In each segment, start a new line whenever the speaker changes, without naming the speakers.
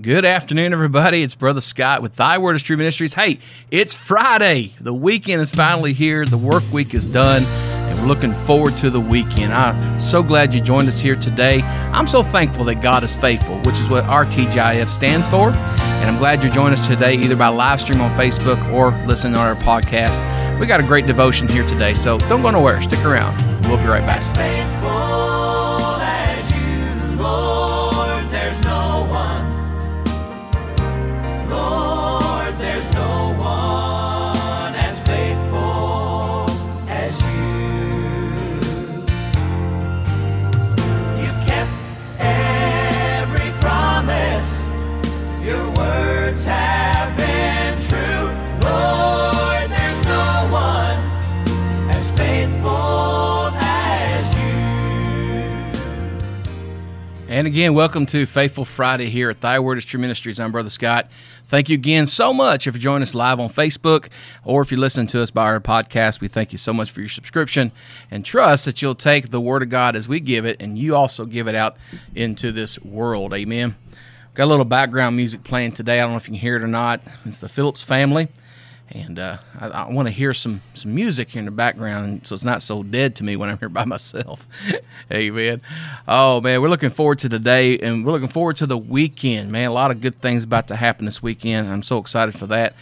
Good afternoon, everybody. It's Brother Scott with Thy Word is True Ministries. Hey, it's Friday. The weekend is finally here. The work week is done, and we're looking forward to the weekend. I'm so glad you joined us here today. I'm so thankful that God is faithful, which is what RTGIF stands for. And I'm glad you joined us today, either by live stream on Facebook or listening on our podcast. We got a great devotion here today, so don't go nowhere. Stick around. We'll be right back. And again, welcome to Faithful Friday here at Thy Word is True Ministries. I'm Brother Scott. Thank you again so much if you're joining us live on Facebook or if you're listening to us by our podcast. We thank you so much for your subscription and trust that you'll take the Word of God as we give it and you also give it out into this world. Amen. Got a little background music playing today. I don't know if you can hear it or not. It's the Phillips family. And uh, I, I want to hear some some music here in the background, so it's not so dead to me when I'm here by myself. Amen. Oh man, we're looking forward to today, and we're looking forward to the weekend. Man, a lot of good things about to happen this weekend. I'm so excited for that.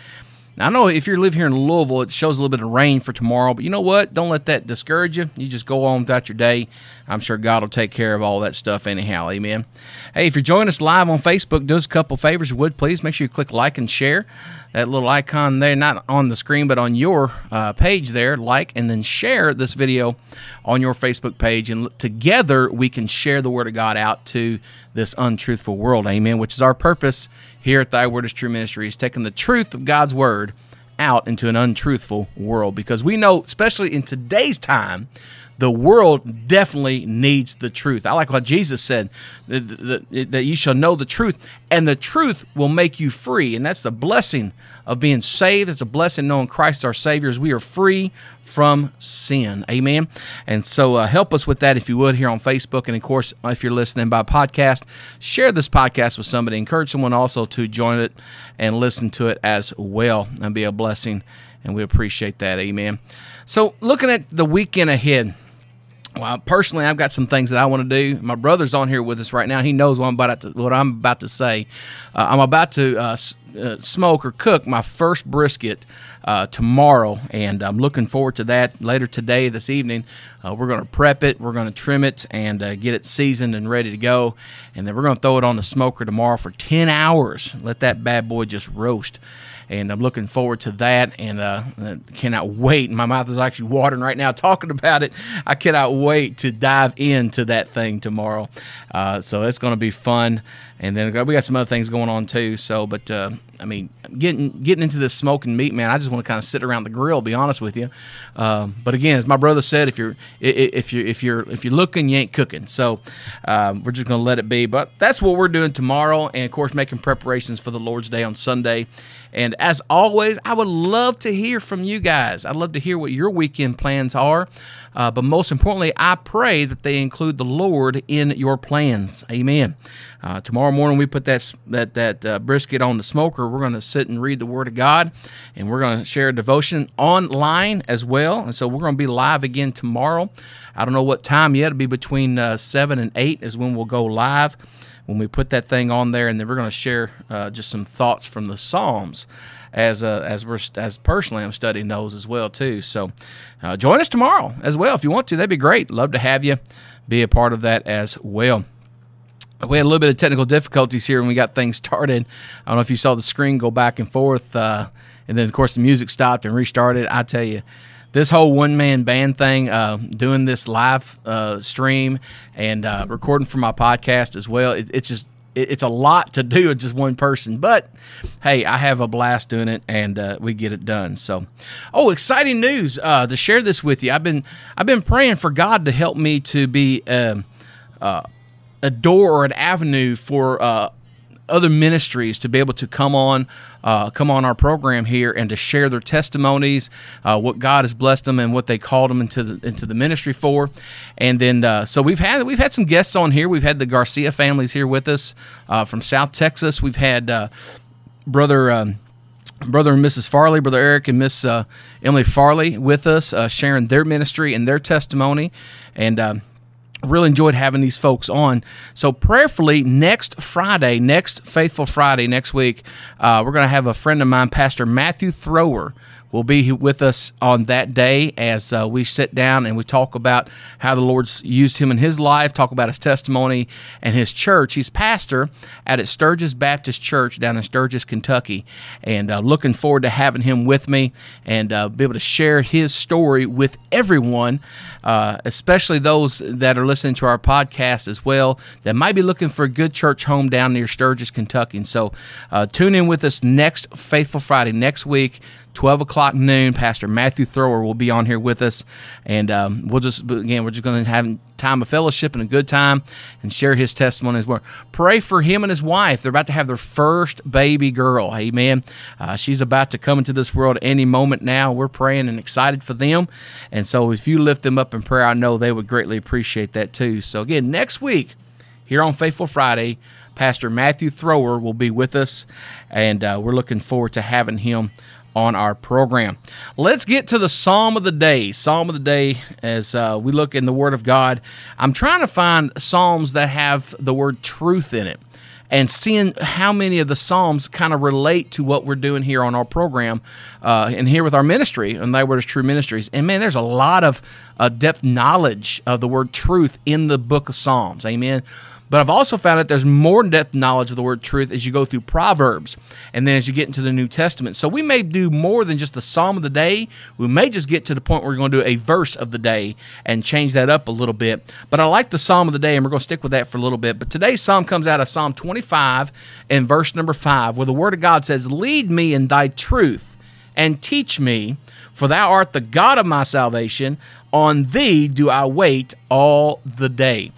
Now, I know if you live here in Louisville, it shows a little bit of rain for tomorrow, but you know what? Don't let that discourage you. You just go on without your day. I'm sure God will take care of all that stuff anyhow. Amen. Hey, if you're joining us live on Facebook, do us a couple favors, would please make sure you click like and share. That little icon there, not on the screen, but on your uh, page there, like and then share this video on your Facebook page. And together we can share the Word of God out to this untruthful world. Amen. Which is our purpose here at Thy Word is True Ministries, taking the truth of God's Word out into an untruthful world. Because we know, especially in today's time, the world definitely needs the truth. I like what Jesus said that, you shall know the truth, and the truth will make you free. And that's the blessing of being saved. It's a blessing knowing Christ our Savior as we are free from sin. Amen. And so uh, help us with that if you would here on Facebook. And of course, if you're listening by podcast, share this podcast with somebody. Encourage someone also to join it and listen to it as well and be a blessing. And we appreciate that. Amen. So looking at the weekend ahead. Well, personally, I've got some things that I want to do. My brother's on here with us right now. He knows what I'm about to, what I'm about to say. Uh, I'm about to uh, s- uh, smoke or cook my first brisket uh, tomorrow, and I'm looking forward to that later today, this evening. Uh, we're going to prep it, we're going to trim it, and uh, get it seasoned and ready to go. And then we're going to throw it on the smoker tomorrow for 10 hours. Let that bad boy just roast and I'm looking forward to that. And uh, cannot wait. My mouth is actually watering right now talking about it. I cannot wait to dive into that thing tomorrow. Uh, so it's going to be fun. And then we got some other things going on too. So, but uh, I mean, getting getting into this smoking meat, man, I just want to kind of sit around the grill. Be honest with you. Um, but again, as my brother said, if you're if you're if you're if you're looking, you ain't cooking. So um, we're just to let it be. But that's what we're doing tomorrow, and of course, making preparations for the Lord's Day on Sunday. And as always, I would love to hear from you guys. I'd love to hear what your weekend plans are. Uh, but most importantly, I pray that they include the Lord in your plans. Amen. Uh, tomorrow morning, we put that that that uh, brisket on the smoker. We're going to sit and read the Word of God, and we're going to share a devotion online as well. And so we're going to be live again tomorrow. I don't know what time yet. It'll be between uh, seven and eight is when we'll go live when we put that thing on there, and then we're going to share uh, just some thoughts from the Psalms, as uh, as we're as personally I'm studying those as well too. So uh, join us tomorrow as well if you want to. That'd be great. Love to have you be a part of that as well. We had a little bit of technical difficulties here when we got things started. I don't know if you saw the screen go back and forth, uh, and then of course the music stopped and restarted. I tell you, this whole one man band thing, uh, doing this live uh, stream and uh, recording for my podcast as well, it, it's just it, it's a lot to do with just one person. But hey, I have a blast doing it, and uh, we get it done. So, oh, exciting news uh, to share this with you. I've been I've been praying for God to help me to be um, uh, a door or an avenue for uh, other ministries to be able to come on, uh, come on our program here and to share their testimonies, uh, what God has blessed them and what they called them into the into the ministry for. And then uh, so we've had we've had some guests on here. We've had the Garcia families here with us uh, from South Texas. We've had uh, brother. Um, brother and Mrs. Farley, brother Eric and Miss uh, Emily Farley, with us, uh, sharing their ministry and their testimony, and um, really enjoyed having these folks on. So prayerfully, next Friday, next Faithful Friday, next week, uh, we're going to have a friend of mine, Pastor Matthew Thrower will be with us on that day as uh, we sit down and we talk about how the Lord's used him in his life, talk about his testimony and his church. He's pastor at Sturgis Baptist Church down in Sturgis, Kentucky, and uh, looking forward to having him with me and uh, be able to share his story with everyone, uh, especially those that are listening to our podcast as well that might be looking for a good church home down near Sturgis, Kentucky. And so uh, tune in with us next Faithful Friday next week 12 o'clock noon. Pastor Matthew Thrower will be on here with us. And um, we'll just, again, we're just going to have time of fellowship and a good time and share his testimony as well. Pray for him and his wife. They're about to have their first baby girl. Amen. Uh, she's about to come into this world any moment now. We're praying and excited for them. And so if you lift them up in prayer, I know they would greatly appreciate that too. So again, next week, here on Faithful Friday, Pastor Matthew Thrower will be with us, and uh, we're looking forward to having him on our program. Let's get to the Psalm of the Day. Psalm of the Day, as uh, we look in the Word of God, I'm trying to find Psalms that have the word truth in it and seeing how many of the Psalms kind of relate to what we're doing here on our program uh, and here with our ministry, and Thy Word is True Ministries. And man, there's a lot of uh, depth knowledge of the word truth in the book of Psalms. Amen. But I've also found that there's more depth knowledge of the word truth as you go through Proverbs and then as you get into the New Testament. So we may do more than just the Psalm of the day. We may just get to the point where we're going to do a verse of the day and change that up a little bit. But I like the Psalm of the day, and we're going to stick with that for a little bit. But today's Psalm comes out of Psalm 25 and verse number 5, where the Word of God says, Lead me in thy truth and teach me, for thou art the God of my salvation. On thee do I wait all the day.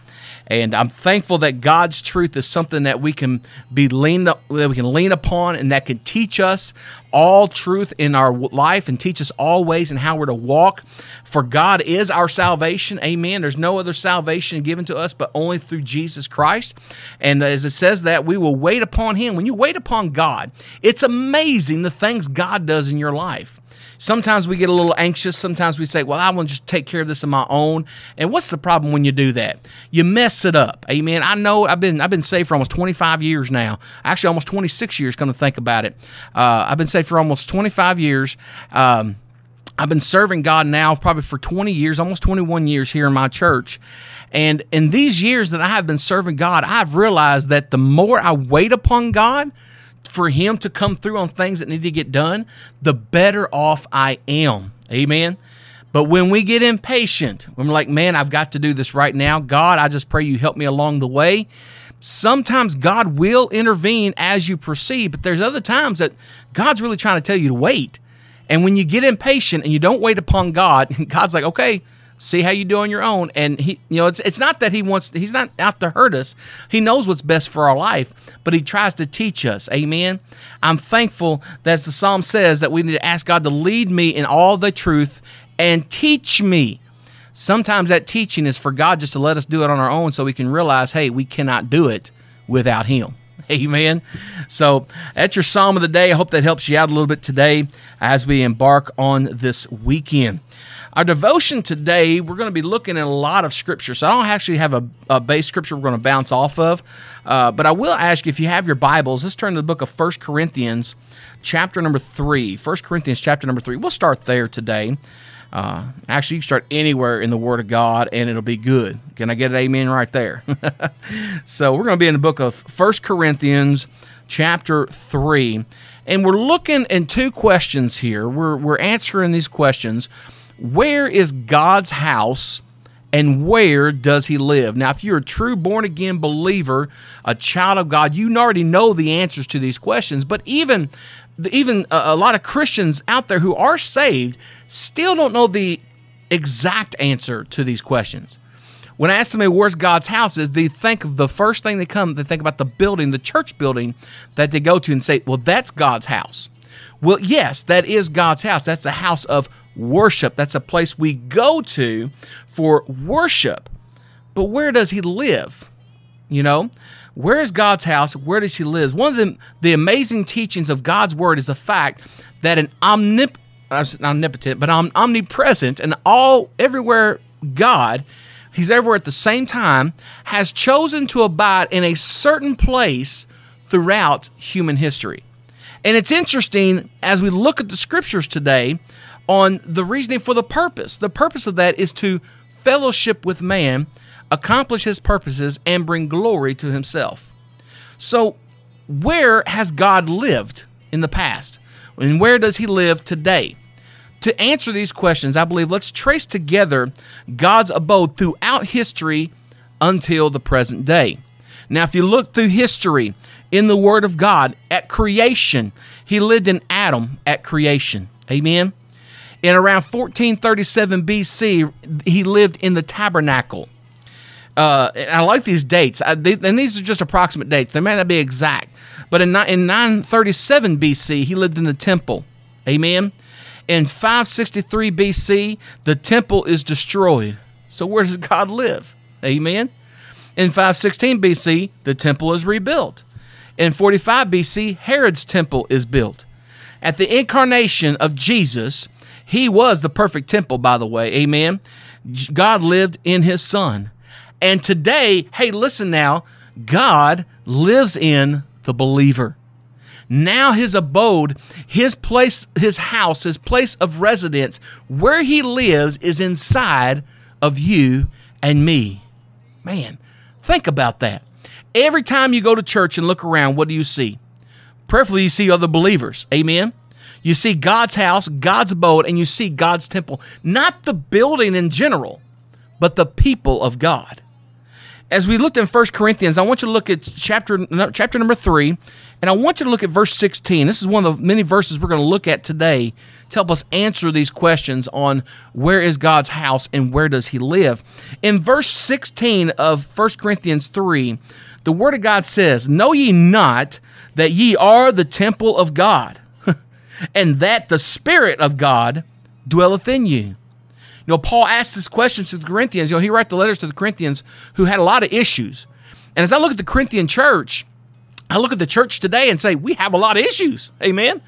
And I'm thankful that God's truth is something that we can be lean that we can lean upon and that can teach us all truth in our life and teach us all ways and how we're to walk. For God is our salvation. Amen. There's no other salvation given to us but only through Jesus Christ. And as it says that, we will wait upon Him. When you wait upon God, it's amazing the things God does in your life. Sometimes we get a little anxious. Sometimes we say, well, I want to just take care of this on my own. And what's the problem when you do that? You mess it up. Amen. I know I've been I've been saved for almost 25 years now. Actually, almost 26 years, come to think about it. Uh, I've been saved for almost 25 years. Um, I've been serving God now probably for 20 years, almost 21 years here in my church. And in these years that I have been serving God, I've realized that the more I wait upon God, for him to come through on things that need to get done, the better off I am. Amen. But when we get impatient, when we're like, man, I've got to do this right now, God, I just pray you help me along the way. Sometimes God will intervene as you proceed, but there's other times that God's really trying to tell you to wait. And when you get impatient and you don't wait upon God, God's like, okay, see how you do on your own. And he you know it's it's not that he wants he's not out to hurt us. He knows what's best for our life but he tries to teach us. Amen? I'm thankful that as the psalm says that we need to ask god to lead me in all the truth and teach me sometimes that teaching is for god just to let us do it on our own so we can realize hey we cannot do it without him Amen. So that's your psalm of the day. I hope that helps you out a little bit today as we embark on this weekend. Our devotion today, we're going to be looking at a lot of scripture. So I don't actually have a, a base scripture we're going to bounce off of. Uh, but I will ask you if you have your Bibles, let's turn to the book of First Corinthians, chapter number 3. 1 Corinthians, chapter number 3. We'll start there today. Uh, actually, you can start anywhere in the Word of God and it'll be good. Can I get an amen right there? so we're going to be in the book of First Corinthians, chapter 3. And we're looking in two questions here. We're, we're answering these questions where is God's house and where does he live? Now, if you're a true born again believer, a child of God, you already know the answers to these questions. But even even a, lot of Christians out there who are saved still don't know the exact answer to these questions. When I ask somebody where's God's house is, they think of the first thing they come, they think about the building, the church building that they go to and say, well, that's God's house. Well, yes, that is God's house. That's a house of worship. That's a place we go to for worship. But where does he live? You know, where is God's house? Where does he live? One of the, the amazing teachings of God's word is the fact that an omnip, omnipotent, but omnipresent and all everywhere God he's everywhere at the same time, has chosen to abide in a certain place throughout human history. And it's interesting as we look at the scriptures today on the reasoning for the purpose. The purpose of that is to fellowship with man, accomplish his purposes, and bring glory to himself. So, where has God lived in the past? And where does he live today? To answer these questions, I believe let's trace together God's abode throughout history until the present day. Now, if you look through history in the Word of God at creation, He lived in Adam at creation. Amen. In around 1437 BC, He lived in the tabernacle. Uh, I like these dates, I, they, and these are just approximate dates. They may not be exact, but in, in 937 BC, He lived in the temple. Amen. In 563 BC, the temple is destroyed. So where does God live? Amen. In 516 BC, the temple is rebuilt. In 45 BC, Herod's temple is built. At the incarnation of Jesus, he was the perfect temple, by the way. Amen. God lived in his son. And today, hey, listen now, God lives in the believer. Now his abode, his place, his house, his place of residence, where he lives is inside of you and me. Man, think about that. Every time you go to church and look around, what do you see? Prayerfully, you see other believers. Amen. You see God's house, God's abode, and you see God's temple. Not the building in general, but the people of God as we looked in 1 Corinthians, I want you to look at chapter chapter number 3, and I want you to look at verse 16. This is one of the many verses we're going to look at today to help us answer these questions on where is God's house and where does he live. In verse 16 of 1 Corinthians 3, the word of God says, "Know ye not that ye are the temple of God, and that the spirit of God dwelleth in you?" You know, Paul asked this question to the Corinthians. You know, he wrote the letters to the Corinthians who had a lot of issues. And as I look at the Corinthian church, I look at the church today and say, we have a lot of issues. Amen.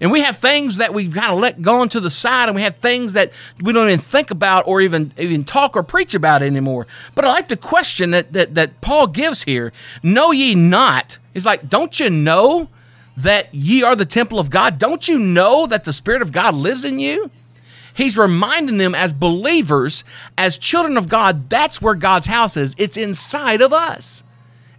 And we have things that we've kind of let go to the side, and we have things that we don't even think about or even even talk or preach about anymore. But I like the question that that, that Paul gives here. Know ye not? He's like, don't you know that ye are the temple of God? Don't you know that the Spirit of God lives in you? He's reminding them as believers, as children of God, that's where God's house is. It's inside of us.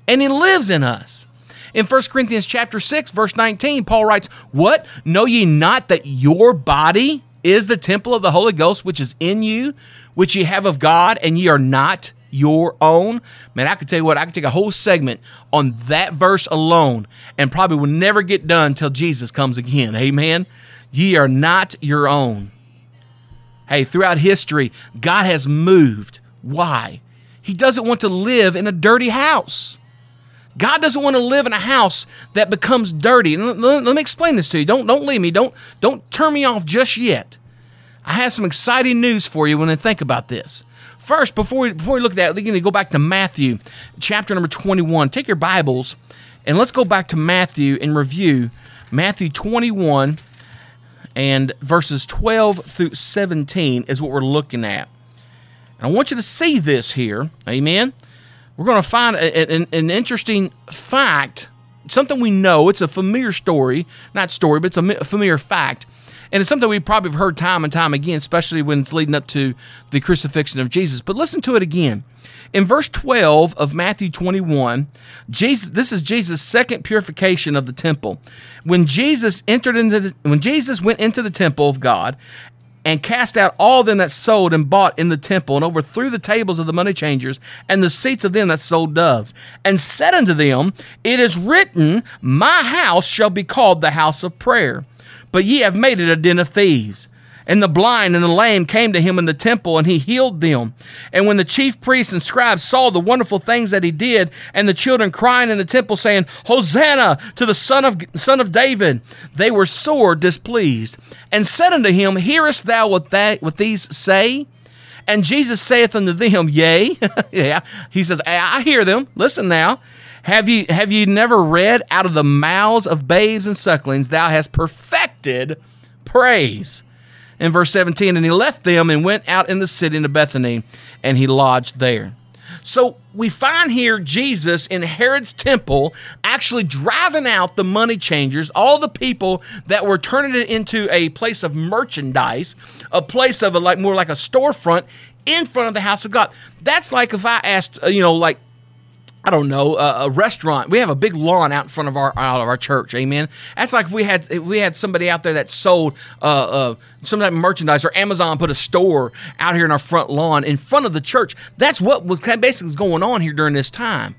And he lives in us. In 1 Corinthians chapter 6, verse 19, Paul writes, What? Know ye not that your body is the temple of the Holy Ghost which is in you, which ye have of God, and ye are not your own? Man, I could tell you what, I could take a whole segment on that verse alone and probably will never get done till Jesus comes again. Amen. Ye are not your own. Hey, throughout history, God has moved. Why? He doesn't want to live in a dirty house. God doesn't want to live in a house that becomes dirty. Let, me explain this to you. Don't don't leave me. Don't don't turn me off just yet. I have some exciting news for you when I think about this. First, before we before we look at that, we're going to go back to Matthew, chapter number 21. Take your Bibles and let's go back to Matthew and review Matthew 21 and verses 12 through 17 is what we're looking at. And I want you to see this here. Amen. We're going to find a, an, an interesting fact, something we know. It's a familiar story, not story, but it's a familiar fact and it's something we probably have heard time and time again, especially when it's leading up to the crucifixion of Jesus. But listen to it again. In verse 12 of Matthew 21, Jesus, this is Jesus' second purification of the temple. When Jesus entered into the, when Jesus went into the temple of God and cast out all them that sold and bought in the temple, and overthrew the tables of the money changers and the seats of them that sold doves, and said unto them, It is written, My house shall be called the house of prayer but ye have made it a den of thieves. And the blind and the lame came to him in the temple, and he healed them. And when the chief priests and scribes saw the wonderful things that he did, and the children crying in the temple, saying, Hosanna to the Son of Son of David, they were sore displeased, and said unto him, Hearest thou what that what these say? And Jesus saith unto them, Yea. yeah. He says, I hear them. Listen now. Have you have you never read out of the mouths of babes and sucklings, thou hast perfected praise? In verse 17, and he left them and went out in the city into Bethany, and he lodged there. So we find here Jesus in Herod's temple actually driving out the money changers, all the people that were turning it into a place of merchandise, a place of a, like more like a storefront in front of the house of God. That's like if I asked, uh, you know, like I don't know, a, a, restaurant. We have a big lawn out in front of our out of our church. Amen. That's like if we had if we had somebody out there that sold uh, uh, some type of merchandise, or Amazon put a store out here in our front lawn in front of the church. That's what was basically is going on here during this time.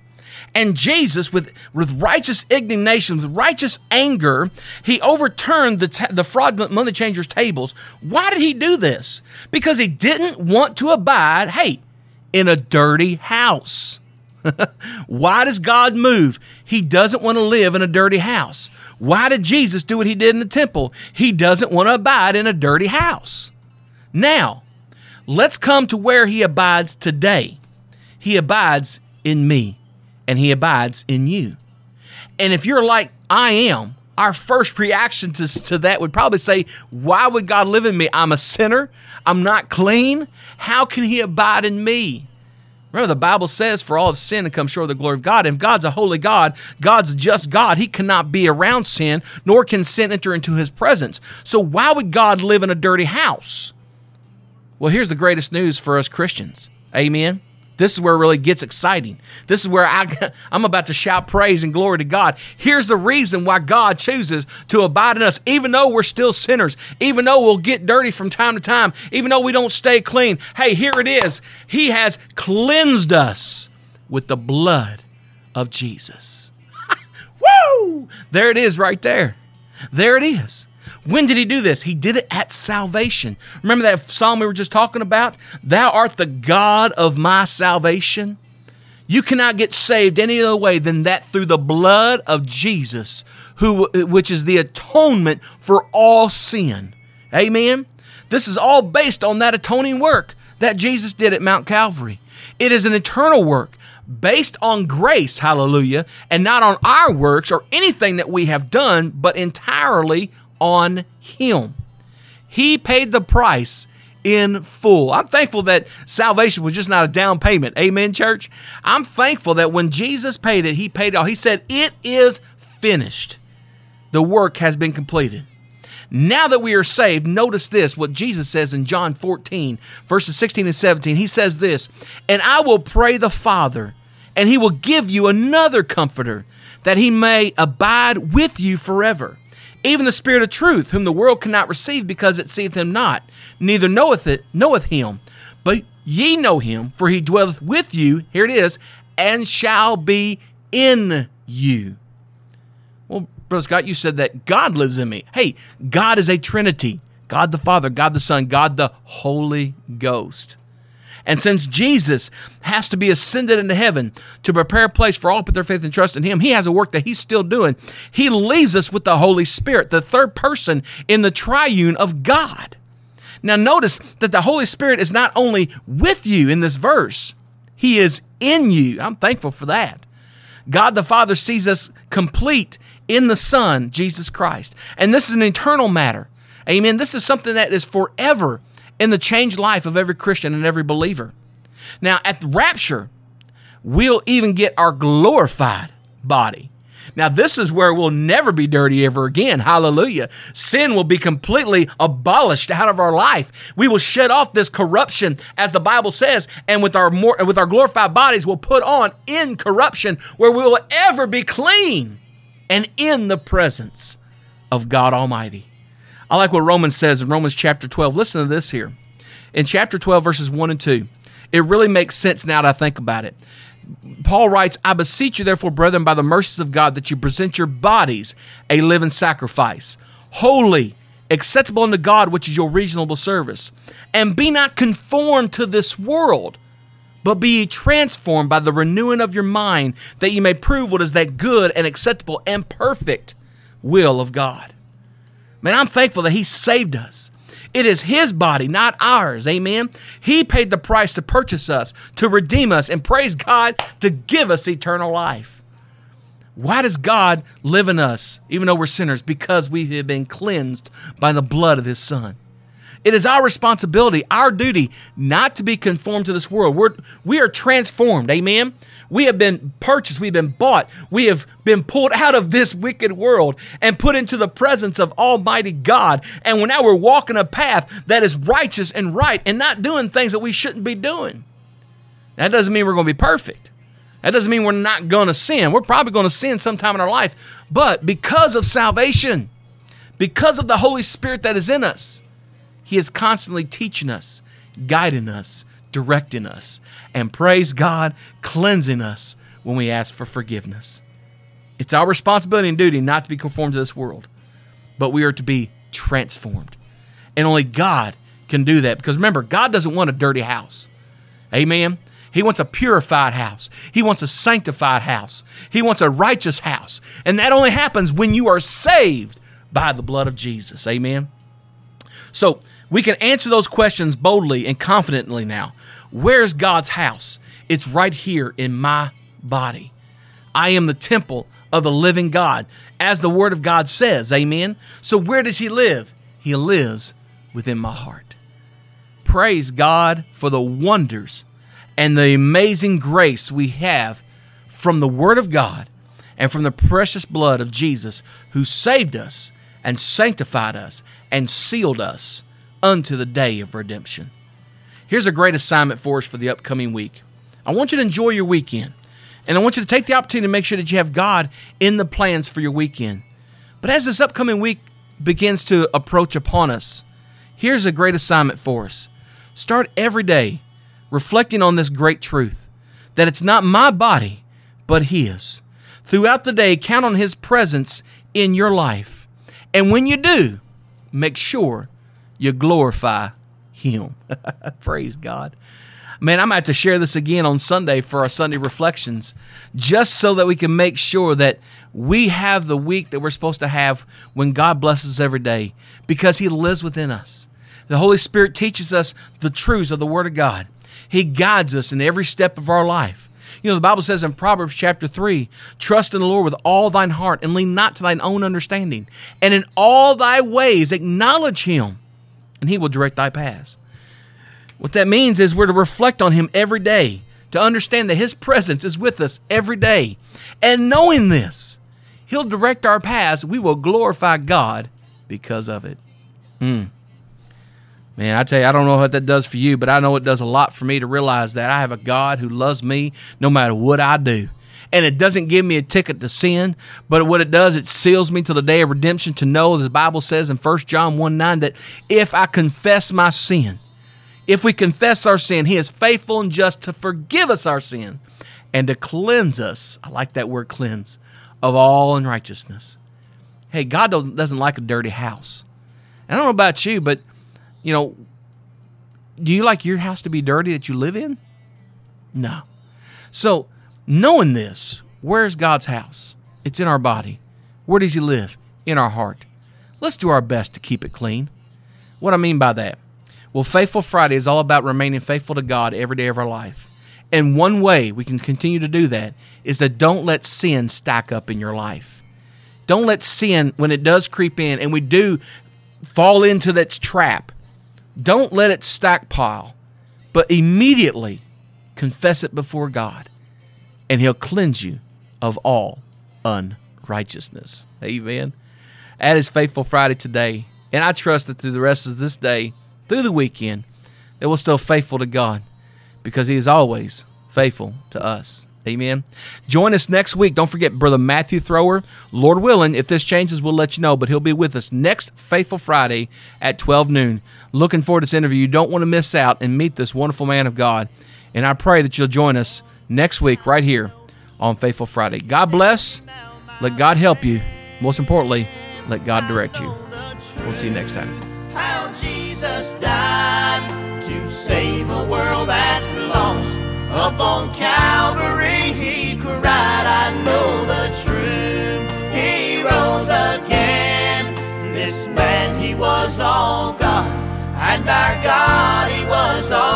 And Jesus, with, with righteous indignation, with righteous anger, he overturned the, ta- the fraudulent money changers' tables. Why did he do this? Because he didn't want to abide, hey, in a dirty house. Why does God move? He doesn't want to live in a dirty house. Why did Jesus do what he did in the temple? He doesn't want to abide in a dirty house. Now, let's come to where he abides today. He abides in me, and he abides in you. And if you're like I am, our first reaction to, to that would probably say, Why would God live in me? I'm a sinner. I'm not clean. How can he abide in me? Remember, the Bible says, For all of sin and come short of the glory of God. And if God's a holy God, God's a just God, He cannot be around sin, nor can sin enter into His presence. So, why would God live in a dirty house? Well, here's the greatest news for us Christians. Amen. This is where it really gets exciting. This is where I, I'm about to shout praise and glory to God. Here's the reason why God chooses to abide in us, even though we're still sinners, even though we'll get dirty from time to time, even though we don't stay clean. Hey, here it is. He has cleansed us with the blood of Jesus. Woo! There it is right there. There it is. When did he do this? He did it at salvation. Remember that psalm we were just talking about? Thou art the God of my salvation. You cannot get saved any other way than that through the blood of Jesus, who which is the atonement for all sin. Amen. This is all based on that atoning work that Jesus did at Mount Calvary. It is an eternal work based on grace, hallelujah, and not on our works or anything that we have done, but entirely on Him. He paid the price in full. I'm thankful that salvation was just not a down payment. Amen, church. I'm thankful that when Jesus paid it, He paid it all. He said, It is finished. The work has been completed. Now that we are saved, notice this what Jesus says in John 14, verses 16 and 17. He says this, And I will pray the Father, and He will give you another comforter, that He may abide with you forever even the Spirit of truth, whom the world cannot receive because it seeth him not, neither knoweth it, knoweth him. But ye know him, for he dwelleth with you, here it is, and shall be in you. Well, Brother Scott, you said that God lives in me. Hey, God is a Trinity God the Father, God the Son, God the Holy Ghost. And since Jesus has to be ascended into heaven to prepare a place for all put their faith and trust in him, he has a work that he's still doing. He leaves us with the Holy Spirit, the third person in the triune of God. Now, notice that the Holy Spirit is not only with you in this verse, he is in you. I'm thankful for that. God the Father sees us complete in the Son, Jesus Christ. And this is an eternal matter. Amen. This is something that is forever in the changed life of every Christian and every believer. Now, at the rapture, we'll even get our glorified body. Now, this is where we'll never be dirty ever again. Hallelujah. Sin will be completely abolished out of our life. We will shed off this corruption, as the Bible says, and with our more with our glorified bodies, we'll put on incorruption, where we will ever be clean and in the presence of God Almighty. I like what Romans says in Romans chapter 12. Listen to this here. In chapter 12, verses 1 and 2, it really makes sense now that I think about it. Paul writes, I beseech you, therefore, brethren, by the mercies of God, that you present your bodies a living sacrifice, holy acceptable unto God, which is your reasonable service. And be not conformed to this world, but be ye transformed by the renewing of your mind, that ye may prove what is that good and acceptable and perfect will of God. Man, I'm thankful that He saved us. It is His body, not ours. Amen. He paid the price to purchase us, to redeem us, and praise God to give us eternal life. Why does God live in us, even though we're sinners? Because we have been cleansed by the blood of His Son. It is our responsibility, our duty, not to be conformed to this world. We're, we are transformed. Amen. We have been purchased. We've been bought. We have been pulled out of this wicked world and put into the presence of Almighty God. And now we're walking a path that is righteous and right and not doing things that we shouldn't be doing. That doesn't mean we're going to be perfect. That doesn't mean we're not going to sin. We're probably going to sin sometime in our life. But because of salvation, because of the Holy Spirit that is in us, He is constantly teaching us, guiding us, directing us, and praise God, cleansing us when we ask for forgiveness. It's our responsibility and duty not to be conformed to this world, but we are to be transformed. And only God can do that because remember, God doesn't want a dirty house. Amen. He wants a purified house. He wants a sanctified house. He wants a righteous house. And that only happens when you are saved by the blood of Jesus. Amen. So we can answer those questions boldly and confidently now. Where's God's house? It's right here in my body. I am the temple of the living God, as the Word of God says. Amen. So where does He live? He lives within my heart. Praise God for the wonders and the amazing grace we have from the Word of God and from the precious blood of Jesus, who saved us and sanctified us and sealed us unto the day of redemption. Here's a great assignment for us for the upcoming week. I want you to enjoy your weekend, and I want you to take the opportunity to make sure that you have God in the plans for your weekend. But as this upcoming week begins to approach upon us, here's a great assignment for us. Start every day reflecting on this great truth that it's not my body, but His. Throughout the day, count on His presence in your life. And when you do, make sure you glorify Him. Praise God. Man, I'm going to have to share this again on Sunday for our Sunday reflections, just so that we can make sure that we have the week that we're supposed to have when God blesses every day because He lives within us. The Holy Spirit teaches us the truths of the Word of God. He guides us in every step of our life. You know, the Bible says in Proverbs chapter 3 Trust in the Lord with all thine heart and lean not to thine own understanding. And in all thy ways acknowledge him, and he will direct thy paths. What that means is we're to reflect on him every day, to understand that his presence is with us every day. And knowing this, he'll direct our paths. We will glorify God because of it. Hmm. Man, I tell you, I don't know what that does for you, but I know it does a lot for me to realize that I have a God who loves me no matter what I do. And it doesn't give me a ticket to sin, but what it does, it seals me to the day of redemption to know, as the Bible says in 1 John 1 9, that if I confess my sin, if we confess our sin, He is faithful and just to forgive us our sin and to cleanse us. I like that word cleanse of all unrighteousness. Hey, God doesn't, doesn't like a dirty house. And I don't know about you, but you know, do you like your house to be dirty that you live in? No. So, knowing this, where's God's house? It's in our body. Where does He live? In our heart. Let's do our best to keep it clean. What I mean by that? Well, Faithful Friday is all about remaining faithful to God every day of our life. And one way we can continue to do that is that don't let sin stack up in your life. Don't let sin, when it does creep in and we do fall into that trap, don't let it stockpile, but immediately confess it before God, and He'll cleanse you of all unrighteousness. Amen. At His Faithful Friday today. And I trust that through the rest of this day, through the weekend, that we'll still faithful to God because He is always faithful to us. Amen. Join us next week. Don't forget, Brother Matthew Thrower. Lord willing, if this changes, we'll let you know, but he'll be with us next Faithful Friday at 12 noon. Looking forward to this interview. You don't want to miss out and meet this wonderful man of God. And I pray that you'll join us next week right here on Faithful Friday. God bless. Let God help you. Most importantly, let God direct you. We'll see you next time.
How Jesus died to save a world that's lost. Up on Calvary, he cried, I know the truth. He rose again. This man, he was all God, and our God, he was all.